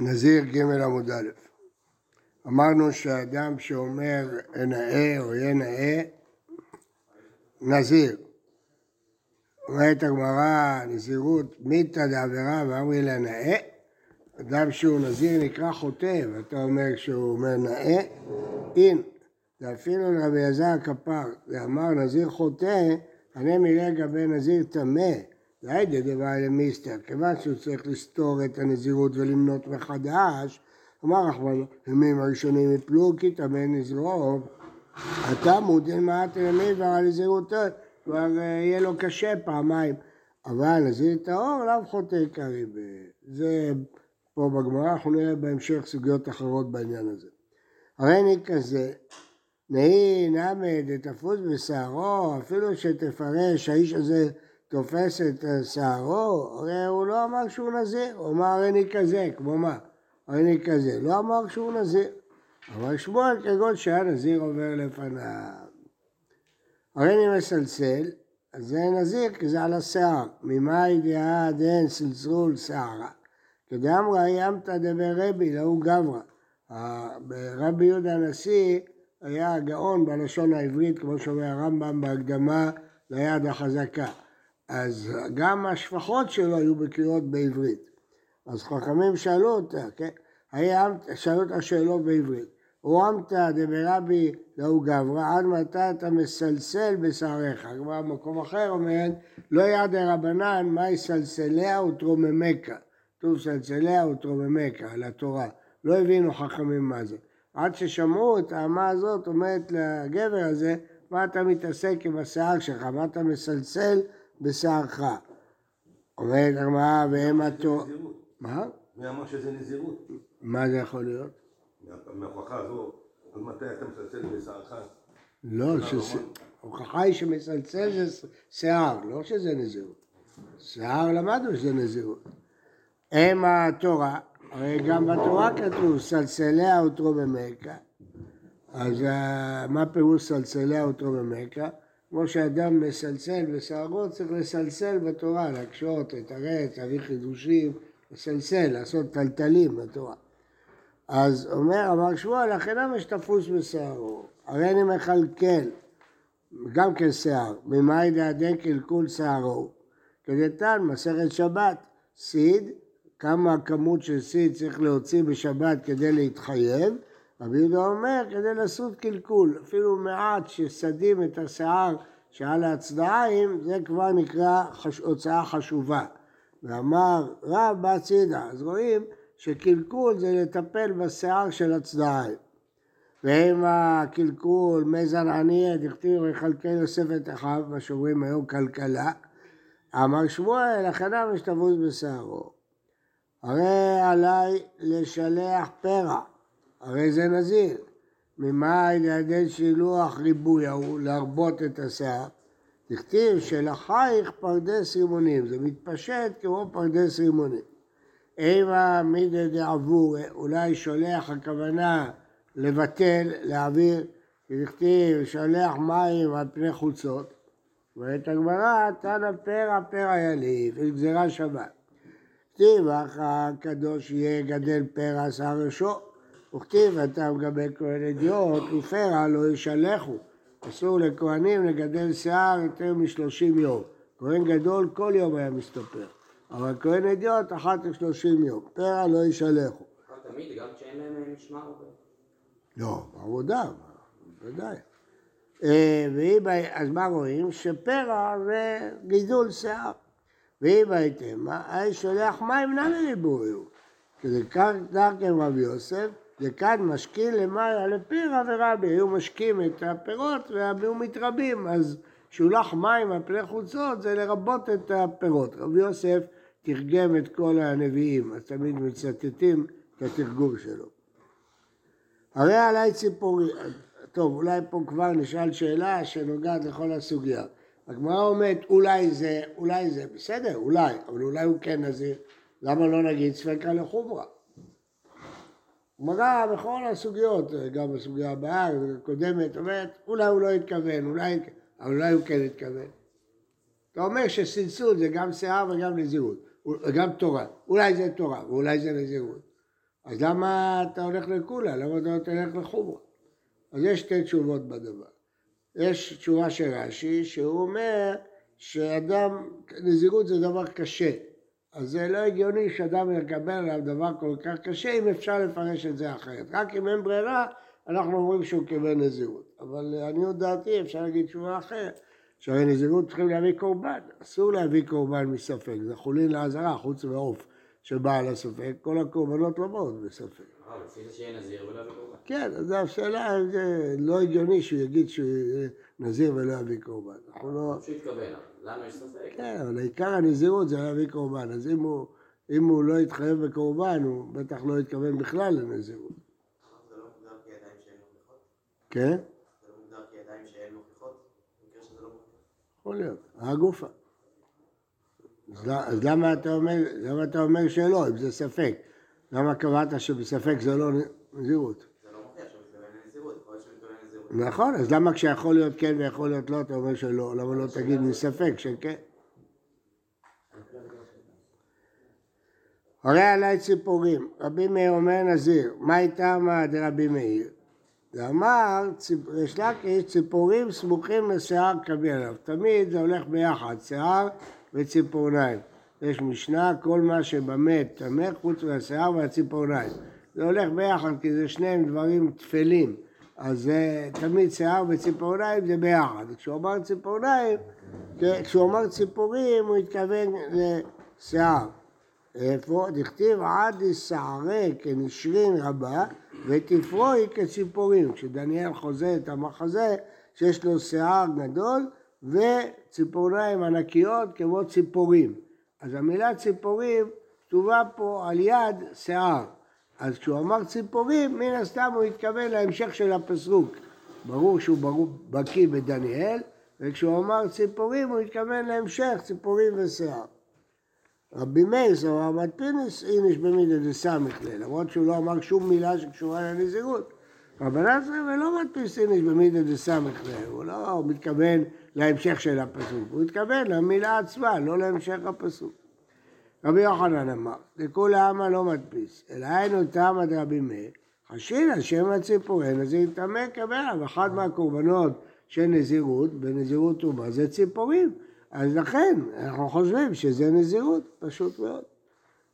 נזיר ג' עמוד א'. אמרנו שאדם שאומר אנאה או ינאה, נזיר. אומרת הגמרא, נזירות מיתא דעבירה ואמרי לה נאה, אדם שהוא נזיר נקרא חוטא, ואתה אומר שהוא אומר נאה, אין, ואפילו לרבי אלעזר כפר, ואמר נזיר חוטא, הנה מראה לגבי נזיר טמא, והיידה דבר למיסטר, כיוון שהוא צריך לסתור את הנזירות ולמנות מחדש, אמר רחמנו, ימים הראשונים יפלו כי טמא נזרוב, אתה מודל מעט ימי ועל נזירותו, כבר אה, יהיה לו קשה פעמיים, אבל נזיר טהור לאו חוטא עיקרי, זה פה בגמרא, אנחנו נראה בהמשך סוגיות אחרות בעניין הזה. הרי אני כזה, נהי נמד תפוס בשערו, אפילו שתפרש האיש הזה תופס את שערו, הרי הוא לא אמר שהוא נזיר, הוא אמר הרי אני כזה, כמו מה? הרי אני כזה, לא אמר שהוא נזיר. אבל שמואל כגון שהיה נזיר עובר לפניו. הרי אני מסלסל, אז זה נזיר כי זה על השיער. ממה ידיעה דין סלסול שערה? כדאמרא ימתא דבר רבי, להוא גברא. רבי יהודה הנשיא היה גאון בלשון העברית, כמו שאומר הרמב"ם בהקדמה ליד החזקה. אז גם השפחות שלו היו בקריאות בעברית. אז חכמים שאלו אותה, כן? שאלו את השאלות בעברית. רומתא דברבי לאו גברא, עד מתי אתה מסלסל בשעריך? כבר במקום אחר אומרת, לא יד רבנן, מה יסלסליה ותרוממקה. כתוב סלסליה ותרוממקה, על התורה. לא הבינו חכמים מה זה. עד ששמעו את האמה הזאת, אומרת לגבר הזה, מה אתה מתעסק עם השיער שלך? מה אתה מסלסל בשערך? אומרת הגמרא, והם התור... מה? מי אמר שזה נזירות? מה זה יכול להיות? מההוכחה הזו, עד מתי אתה מסלסל בשערך? לא, ההוכחה היא שמסלסל זה שיער, לא שזה נזירות. שיער למדנו שזה נזירות. הם התורה, הרי גם בתורה כתוב סלסליה וטרוממקה. אז אה, מה פירוש סלסליה וטרוממקה? כמו שאדם מסלסל בשערו, צריך לסלסל בתורה, להקשות, לתרץ, להביא חידושים, לסלסל, לעשות טלטלים בתורה. אז אומר, אמר שמואל, לכן למה שתפוס בשערו? הרי אני מכלכל, גם כן שיער, ממאי דעדי קלקול שערו, כדתן מסכת שבת, סיד, כמה הכמות של סיד צריך להוציא בשבת כדי להתחייב, רבי יהודה אומר כדי לעשות קלקול, אפילו מעט שסדים את השיער שעל הצדעיים, זה כבר נקרא חש... הוצאה חשובה. ואמר רב בצידה, אז רואים שקלקול זה לטפל בשיער של הצדעיים. ואם הקלקול מזן ענייה, דכתיב יכלכל יוסף את אחיו, מה שאומרים היום כלכלה, אמר שמואל, הכנה משתבוז בשערו. הרי עליי לשלח פרע, הרי זה נזיר. ממאי לידי שילוח ריבוי ההוא, להרבות את השיער. תכתיב שלחייך פרדס רימונים, זה מתפשט כמו פרדס רימונים. אימה מידי דעבור, אולי שולח הכוונה לבטל, להעביר, תכתיב שולח מים על פני חוצות. ואת הגמרא, תנא פרע פרע יליף, היא גזירה שווה. כתיב, אך הקדוש יהיה גדל פרע שר ראשו. וכתיב, אתה מגבי כהן אדיוט, ופרע לא ישלחו. אסור לכהנים לגדל שיער יותר משלושים יום. כהן גדול כל יום היה מסתפר. אבל כהן אדיוט אחת לשלושים יום. פרע לא ישלחו. תמיד, גם כשאין להם משמר? לא, עבודה, בוודאי. אז מה רואים? שפרע זה גידול שיער. ואם הייתם, היה שולח מים נמי ריבויו. כדי כאן דרכם רבי יוסף, וכאן משקים למעלה לפירה ורבי, היו משקים את הפירות והיו מתרבים, אז שולח מים על פני חוצות זה לרבות את הפירות. רבי יוסף תרגם את כל הנביאים, אז תמיד מצטטים את התרגום שלו. הרי עליי ציפורי, טוב, אולי פה כבר נשאל שאלה שנוגעת לכל הסוגיה. הגמרא אומרת אולי זה, אולי זה, בסדר, אולי, אבל אולי הוא כן נזיר, למה לא נגיד ספקה לחומרה? גמרא בכל הסוגיות, גם בסוגיה הבאה, הקודמת, אומרת, אולי הוא לא התכוון, אולי, אבל אולי הוא כן התכוון. אתה אומר שסלסול זה גם שיער וגם נזירות, וגם תורה. אולי זה תורה ואולי זה נזירות. אז למה אתה הולך לקולה? למה אתה לא תלך לחומרה? אז יש שתי תשובות בדבר. יש תשובה של רש"י, שהוא אומר שאדם, נזירות זה דבר קשה. אז זה לא הגיוני שאדם יקבל עליו דבר כל כך קשה, אם אפשר לפרש את זה אחרת. רק אם אין ברירה, אנחנו אומרים שהוא קיבל נזירות. אבל לעניות דעתי אפשר להגיד תשובה אחרת. שהרי נזירות צריכים להביא קורבן, אסור להביא קורבן מספק, זה חולין לעזרה, חוץ מעוף שבא על הספק, כל הקורבנות לא באות בספק. אה. כן, אז השאלה אם זה לא הגיוני שהוא יגיד שהוא יהיה נזיר ולא יביא קורבן. אנחנו לא... שהוא יתכוון, לנו יש ספק. כן, אבל עיקר הנזירות זה להביא קורבן, אז אם הוא, אם הוא לא יתחייב בקורבן, הוא בטח לא יתכוון בכלל לנזירות. זה לא מוגדר כידיים שאין מוכיחות? כן? זה לא מוגדר כידיים שאין מוכיחות? במקרה שזה לא. יכול להיות, הגופה. אז למה אתה אומר שלא, אם זה ספק? למה קבעת שבספק זה לא נזירות? נכון, אז למה כשיכול להיות כן ויכול להיות לא, אתה אומר שלא? למה לא תגיד מספק שכן? הרי עלי ציפורים, רבי מאיר אומר נזיר, מה איתם דרבי מאיר? ואמר, יש לקיש ציפורים סמוכים לשיער קבי עליו, תמיד זה הולך ביחד, שיער וציפורניים. יש משנה, כל מה שבמת טמא חוץ מהשיער והציפורניים. זה הולך ביחד כי זה שניהם דברים טפלים, אז זה תמיד שיער וציפורניים זה ביחד. כשהוא אמר ציפורניים, כשהוא אמר ציפורים הוא התכוון לשיער. איפה? דכתיב עד יסערה כנשרין רבה ותפרוי כציפורים. כשדניאל חוזה את המחזה שיש לו שיער גדול וציפורניים ענקיות כמו ציפורים. אז המילה ציפורים כתובה פה על יד שיער. אז כשהוא אמר ציפורים, מן הסתם הוא התכוון להמשך של הפסוק. ברור שהוא ברור, בקיא בדניאל, וכשהוא אמר ציפורים הוא התכוון להמשך ציפורים ושיער. רבי מאיר סבר מדפינס איניש במידה דסמך ליה, למרות שהוא לא אמר שום מילה שקשורה לנזירות. רבנן סבר ולא מדפיס איניש במידה דסמך ליה, הוא לא מתכוון להמשך של הפסוק, הוא התכוון למילה עצמה, לא להמשך הפסוק. רבי יוחנן אמר, לכולי עלמא לא מדפיס, אלא היינו תמא דרבי מאיר, חשינא שם הציפורי נזיר טמא קבלה, ואחת מהקורבנות של נזירות, בנזירות טומאה, זה ציפורים. אז לכן, אנחנו חושבים שזה נזירות, פשוט מאוד.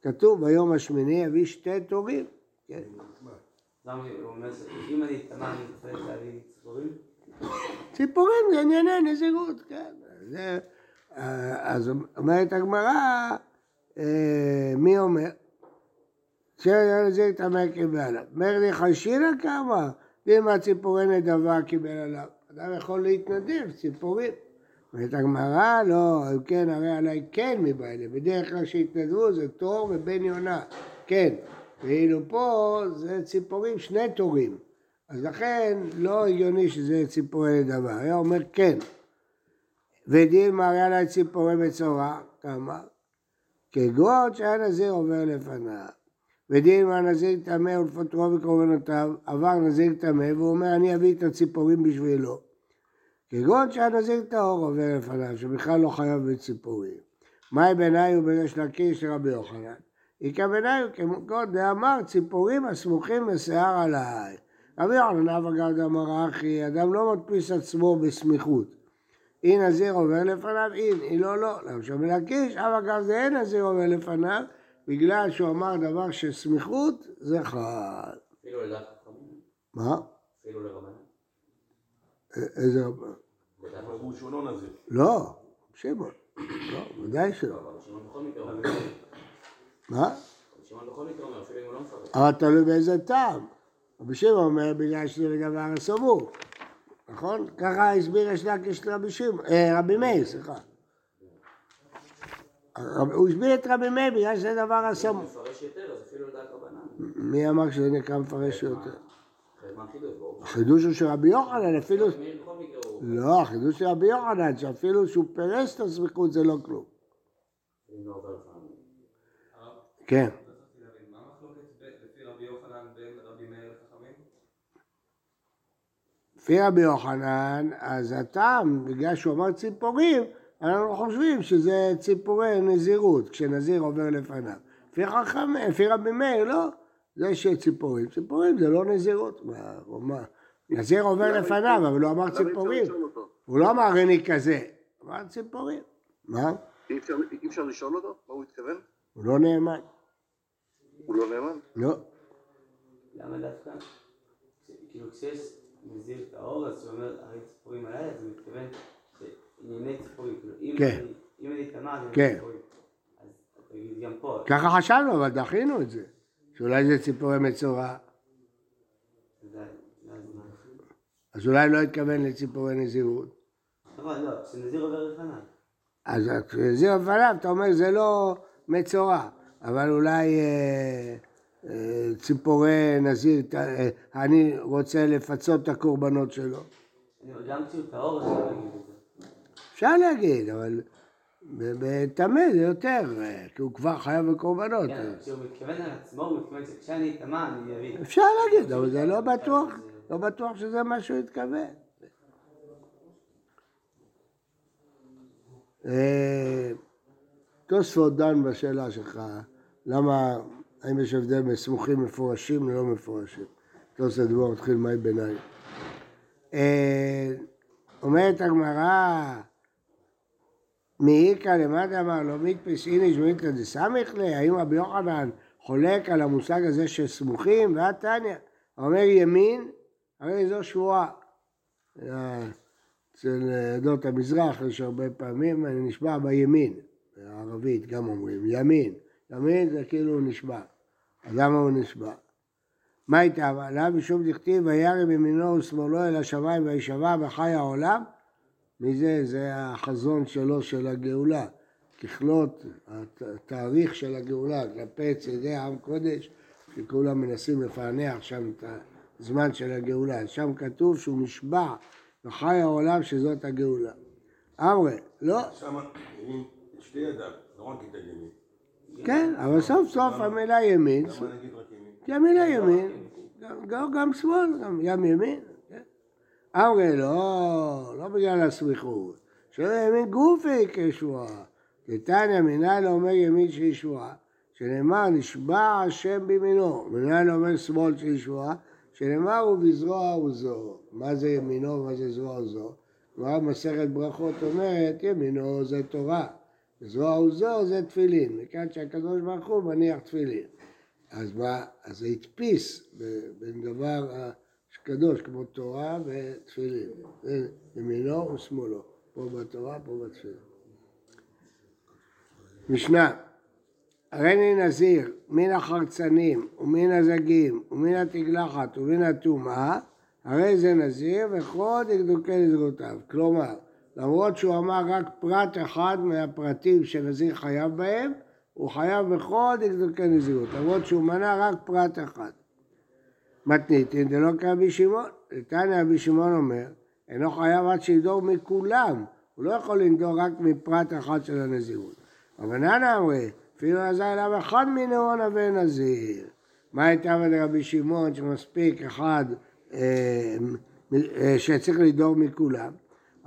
כתוב ביום השמיני יביא שתי תורים. כן. למה הוא אומר, אם אני אטמע אני צריך להביא ציפורים? ציפורים זה ענייני נזירות, כן. זה, אה, אז אומרת הגמרא, אה, מי אומר? שנזיר טמא קיבל עליו. אומר לי חשינה כמה? דילמה ציפורי נדבה קיבל עליו. אדם יכול להתנדב, ציפורים. אומרת הגמרא, לא, אם כן, הרי עליי כן מבעלה. בדרך כלל שהתנדבו זה תור ובן יונה, כן. ואילו פה זה ציפורים, שני תורים. אז לכן לא הגיוני שזה ציפורי נדבה. היה אומר כן. ודין מראה עליי ציפורי בצורה, כמה? כגון שהיה נזיר עובר לפניו. ודין מה נזיר טמא ולפטרו בקורבנותיו, עבר נזיר טמא והוא אומר אני אביא את הציפורים בשבילו. כגון שהנזיר טהור עובר לפניו, שבכלל לא חייב בציפורים. מאי בעיניי ובריש לקיש לרבי יוחנן? איכא בעיניי כגון דאמר ציפורים הסמוכים בשיער עליי. רבי יוחנן אבא גרדא אמר אחי, אדם לא מדפיס עצמו בסמיכות. אי נזיר עובר לפניו, אין, אי לא לא. למה שרבי לקיש, אבא גרדא אין נזיר עובר לפניו, בגלל שהוא אמר דבר של סמיכות, זה חל. אפילו לדעת חכמים, מה? אפילו לרבנן. איזה רב? לדעת אבל הוא שהוא לא נזיר. לא, שמעון. לא, ודאי שלא. מה? לא. אבל תלוי באיזה טעם. רבי שמעון אומר בגלל שזה לדבר הסמוך, נכון? ככה הסביר יש לקיש לרבי שמעון, אה, רבי מאיר, סליחה. הוא הסביר את רבי מאיר בגלל שזה דבר הסמוך. מי אמר שזה נקרא מפרש יותר? החידוש הוא של רבי יוחנן, אפילו... לא, החידוש של רבי יוחנן, שאפילו שהוא פירש את הסמיכות זה לא כלום. לא. כן. רציתי להבין, מה המחלוקת ב- לפי רבי יוחנן בין רבי מאיר לחכמים? לפי רבי יוחנן, אז הטעם, בגלל שהוא אמר ציפורים, אנחנו חושבים שזה ציפורי נזירות, כשנזיר עובר לפניו. לפי חכם, לפי רבי מאיר, לא. זה שציפורים, ציפורים זה לא נזירות. מה, נזיר עובר לפניו, אבל הוא אמר אפשר ציפורים. הוא לא אמר אני כזה, הוא אמר ציפורים. מה? אי אפשר- לשאול אותו? מה הוא התכוון? הוא לא נאמן. הוא לא נאמן? לא. למה דווקא? כאילו כשיש נזיר טהור, אז שהוא אומר, הרי ציפורים עליי, אז הוא מתכוון שענייני ציפורים, כאילו, אם כן. אני- אם אני טמא, זה כן. ציפורים. אז תגיד גם פה. ככה חשבנו, אבל דחינו את זה. שאולי זה ציפורי מצורע. אז אולי לא התכוון לציפורי נזירות. נכון, לא, כשנזיר עובר לפניו. אז כשזה בפניו, אתה אומר, זה לא מצורע, אבל אולי אה, ציפורי נזיר, אה, אני רוצה לפצות את הקורבנות שלו. גם אפשר להגיד את זה. אפשר להגיד, אבל בטמא זה יותר, אה, כי הוא כבר חייב בקורבנות. כן, כשהוא מתכוון על עצמו, הוא מתכוון שכשאני טמא, אני אביא. אפשר להגיד, אבל זה לא בטוח, לא בטוח שזה מה שהוא התכוון. אה, תוספות דן בשאלה שלך, למה, האם יש הבדל בין סמוכים מפורשים ללא מפורשים? תוספות דבור מתחיל מהי ביניים. אה, אומרת הגמרא, מאיכא למטה אמר לא מתפס איניש ומילתא דסמיך לי, האם רבי יוחנן חולק על המושג הזה של סמוכים? ואת תניא, אומר ימין, הרי זו שבועה. אה, אצל עדות המזרח יש הרבה פעמים, אני נשבע בימין, בערבית גם אומרים, ימין, ימין זה כאילו נשבע, אז למה הוא נשבע? מה הייתה? עליו משום דכתיב וירם ימינו ושמאלו אל השמיים וישבע וחי העולם? מזה, זה החזון שלו של הגאולה, ככלות הת- התאריך של הגאולה כלפי צעדי עם קודש, שכולם מנסים לפענח שם את הזמן של הגאולה, שם כתוב שהוא נשבע וחי העולם שזאת הגאולה. אמרי, לא, שם שתי ידיו, לא רק את הימין. כן, אבל סוף סוף המילה ימין, ימין? כי המילה ימין, גם, שמאל, גם ים ימין. כן. אמרי, לא, לא בגלל הסמיכות. שלא ימין גופי כשבועה. נתניה מנהל אומר ימין שהיא שבועה, שנאמר נשבע השם בימינו. מנהל אומר שמאל שהיא שבועה, שנאמר הוא בזרוע וזו. מה זה ימינו ומה זה זרוע וזו? גמרא במסכת ברכות אומרת ימינו זה תורה, וזרוע וזו זה תפילין. מכאן שהקדוש ברוך הוא מניח תפילין. אז מה, אז זה הדפיס בין דבר הקדוש כמו תורה ותפילין. ימינו ושמאלו, פה בתורה, פה בתפילין. משנה, הריני נזיר מן החרצנים ומן הזגים ומן התגלחת ומן הטומאה, הרי זה נזיר וכל דקדוקי נזירותיו. כלומר, למרות שהוא אמר רק פרט אחד מהפרטים שנזיר חייב בהם, הוא חייב בכל דקדוקי נזירות, למרות שהוא מנה רק פרט אחד. מתניתין דלא כרבי שמעון, נתניה רבי שמעון אומר, אינו חייב עד שידור מכולם, הוא לא יכול לנדור רק מפרט אחד של הנזירות. אבל נענה אמרי, אפילו עזר אליו אחד מנאון אבי נזיר. מה הייתה לרבי שמעון שמספיק אחד אה, אה, שצריך לדור מכולם?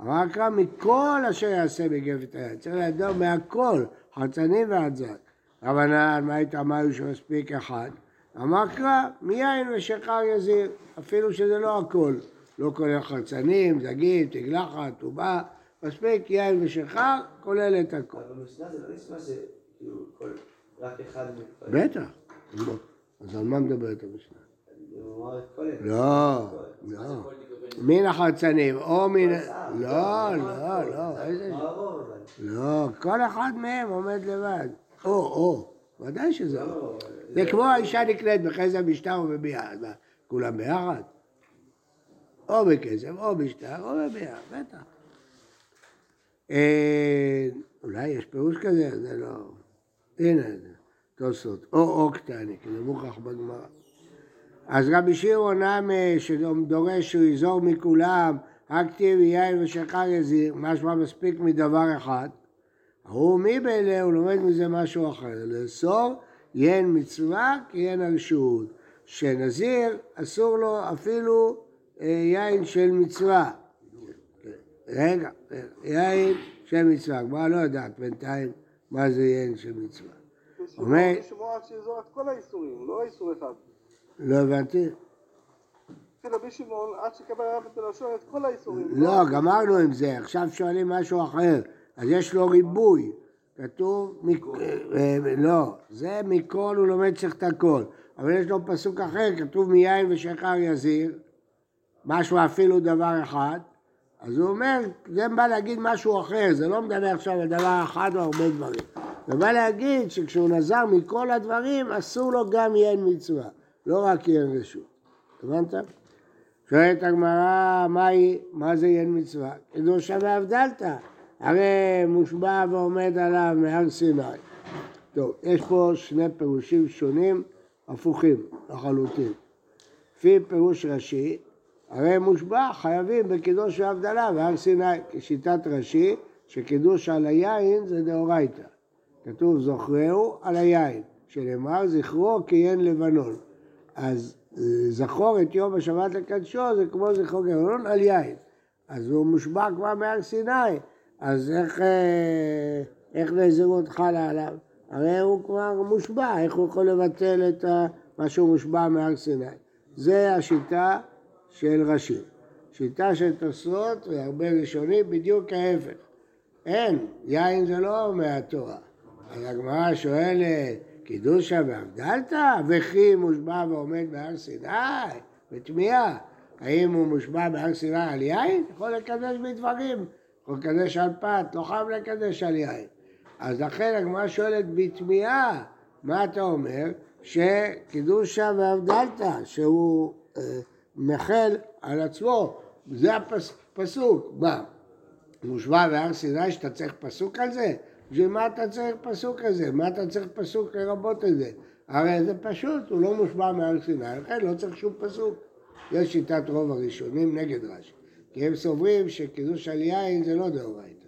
אמר מכל אשר יעשה בגפת היד, צריך לדור מהכל, חרצנים ועד זק. רבנן, מה הייתה אמר שמספיק אחד? אמר קרא, מיין ושכר יזיר, אפילו שזה לא הכל, לא כולל חרצנים, דגים, תגלחת, טובה, מספיק יין ושכר, כולל את הכל. אבל במשנה זה לא נשמע שכאילו. רק אחד. בטח. אז על מה מדברת המשנה? לא, לא. מן החרצנים, או מן... לא, לא, לא, איזה... לא, כל אחד מהם עומד לבד. או, או, ודאי שזה או. לא, זה כמו האישה נקנית בחזר בשטר או בביאה, אז מה, כולם ביחד? או בכסף, או בשטר, או בביאה, בטח. אה, אולי יש פירוש כזה, זה לא... הנה, תוספות, או או קטני, כי זה מוכרח בגמרא. אז רבי שירו נמי, שדורש שהוא יזור מכולם, רק כתיב יין ושכר יזיר, משמע מספיק מדבר אחד. הוא מי באלה, הוא לומד מזה משהו אחר. לאסור יין מצווה כיין הרשות. שנזיר, אסור לו אפילו אה, יין של מצווה. רגע, רגע, יין של מצווה. הגמרא לא יודעת בינתיים מה זה יין של מצווה. אומר- לשמוע שיזור את כל האיסורים, לא איסור אחד. לא הבנתי. לפי רבי שמעון, עד שקבל הרב את הלשון את כל האיסורים. לא, גמרנו עם זה, עכשיו שואלים משהו אחר. אז יש לו ריבוי. כתוב, אה, לא, זה מכל הוא לומד צריך את הכל. אבל יש לו פסוק אחר, כתוב מיין ושכר יזיר, משהו אפילו דבר אחד. אז הוא אומר, זה בא להגיד משהו אחר, זה לא מדבר עכשיו על דבר אחד או הרבה דברים. זה בא להגיד שכשהוא נזר מכל הדברים, אסור לו גם יין מצווה, לא רק יין רשות. הבנת? שואלת הגמרא, מהי, מה זה יין מצווה? קדושה והבדלתא, הרי מושבע ועומד עליו מהר סיני. טוב, יש פה שני פירושים שונים, הפוכים לחלוטין. לפי פירוש רש"י, הרי מושבע חייבים בקידוש והבדלה בהר סיני, כשיטת רש"י, שקידוש על היין זה דאורייתא. כתוב זוכרהו על היין, שנאמר זכרו כיין לבנון. אז אה, זכור את יום השבת לקדשו זה כמו זכרו כלבנון על יין. אז הוא מושבע כבר מהר סיני, אז איך, אה, איך נזירות חלה עליו? הרי הוא כבר מושבע, איך הוא יכול לבטל את מה שהוא מושבע מהר סיני? זה השיטה של רש"י. שיטה של תוספות והרבה ראשונים, בדיוק ההפך. אין, יין זה לא מהתורה. אז הגמרא שואלת, קידושה והבדלתא? וכי מושבע ועומד בהר סיני? בתמיהה. האם הוא מושבע בהר סיני על יין? יכול לקדש בדברים. יכול לקדש על פת, לא חייב לקדש על יין. אז לכן הגמרא שואלת בתמיהה, מה אתה אומר? שקידושה והבדלתא, שהוא אה, מחל על עצמו, זה הפסוק. מה? מושבע בהר סיני שאתה צריך פסוק על זה? בשביל מה אתה צריך פסוק כזה? מה אתה צריך פסוק לרבות את זה? הרי זה פשוט, הוא לא מושבע מהר סיני, לכן לא צריך שום פסוק. יש שיטת רוב הראשונים נגד רש"י. כי הם סוברים שקידוש על יין זה לא דאורייתא.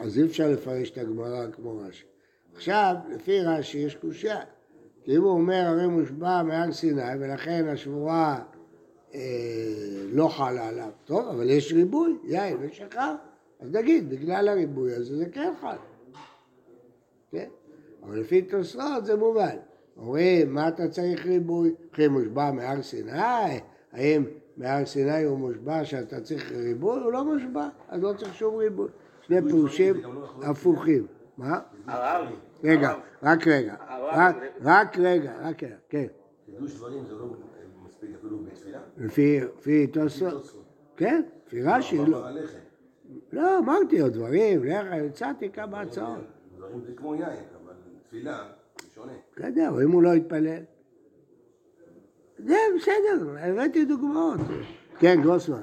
אז אי אפשר לפרש את הגמרא כמו רש"י. עכשיו, לפי רש"י יש קושייה. כי אם הוא אומר הרי מושבע מהר סיני ולכן השבועה אה, לא חלה עליו, טוב, אבל יש ריבוי, יין ושכר. אז נגיד, בגלל הריבוי הזה זה כן חל. כן? אבל לפי תוספות זה מובן. אומרים, מה אתה צריך ריבוי? אחי מושבע מהר סיני? האם מהר סיני הוא מושבע שאתה צריך ריבוי? הוא לא מושבע, אז לא צריך שום ריבוי. שני פירושים הפוכים. מה? הרב, רגע, רק רגע. רק- רגע, רק רגע, כן. קידוש דברים זה לא מספיק אפילו בתפילה? לפי תוספות. כן, לפי רש"י לא, לא. לא, אמרתי עוד דברים, לחם, הצעתי כמה הצעות. דברים זה כמו יין, אבל תפילה זה שונה. בסדר, אבל אם הוא לא יתפלל? זה בסדר, הבאתי דוגמאות. כן, גרוסמן.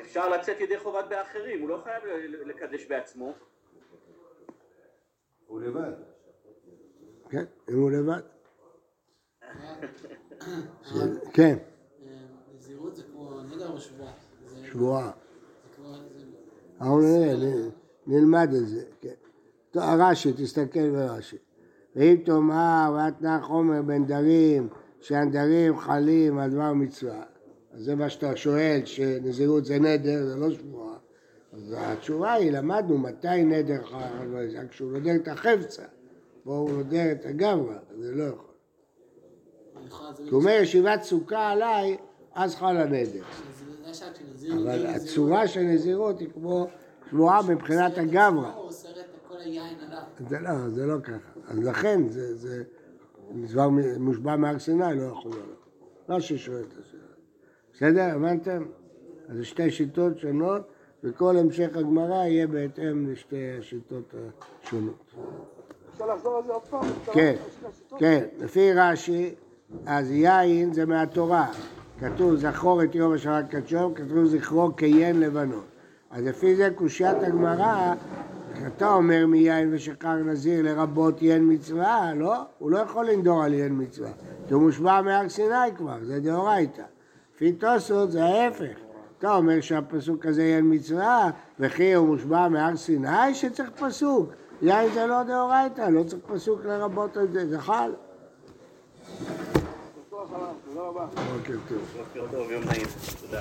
אפשר לצאת ידי חובת באחרים, הוא לא חייב לקדש בעצמו. הוא לבד. כן, אם הוא לבד. כן, נזירות זה כמו נדר או שבועה? שבועה. נ- נלמד את זה, כן. רש"י, תסתכל ברש"י. ואם תאמר ואתנה חומר בין דרים, שהנדרים חלים על דבר מצווה, אז זה מה שאתה שואל, שנזירות זה נדר, זה לא שבועה. אז התשובה היא, למדנו מתי נדר חל כשהוא נודר את החפצה, פה הוא נודר את הגברא, אז זה לא יכול. כי הוא אומר ישיבת סוכה עליי, אז חל הנדר. אבל הצורה של נזירות היא כמו שבועה מבחינת הגברא. היין עליו. זה לא, זה לא ככה. אז לכן זה, זה דבר מושבע מהר סיני, לא יכול להיות. לא ששואל את השאלה. בסדר? הבנתם? אז זה שתי שיטות שונות, וכל המשך הגמרא יהיה בהתאם לשתי השיטות השונות. אפשר לחזור על זה עוד פעם? כן? כן, לפי רש"י, אז יין זה מהתורה. כתוב זכור את יום השבת קדשו, כתוב זכרו כיין לבנון. אז לפי זה קושיית הגמרא, אתה אומר מיין ושכר נזיר לרבות יין מצווה, לא? הוא לא יכול לנדור על יין מצווה, כי הוא מושבע מהר סיני כבר, זה דאורייתא. לפי תוספות זה ההפך. אתה אומר שהפסוק הזה יין מצווה, וכי הוא מושבע מהר סיני שצריך פסוק. יין זה לא דאורייתא, לא צריך פסוק לרבות את זה, זה חל. תודה רבה. בוקר טוב. בוקר טוב, יום נעים. תודה.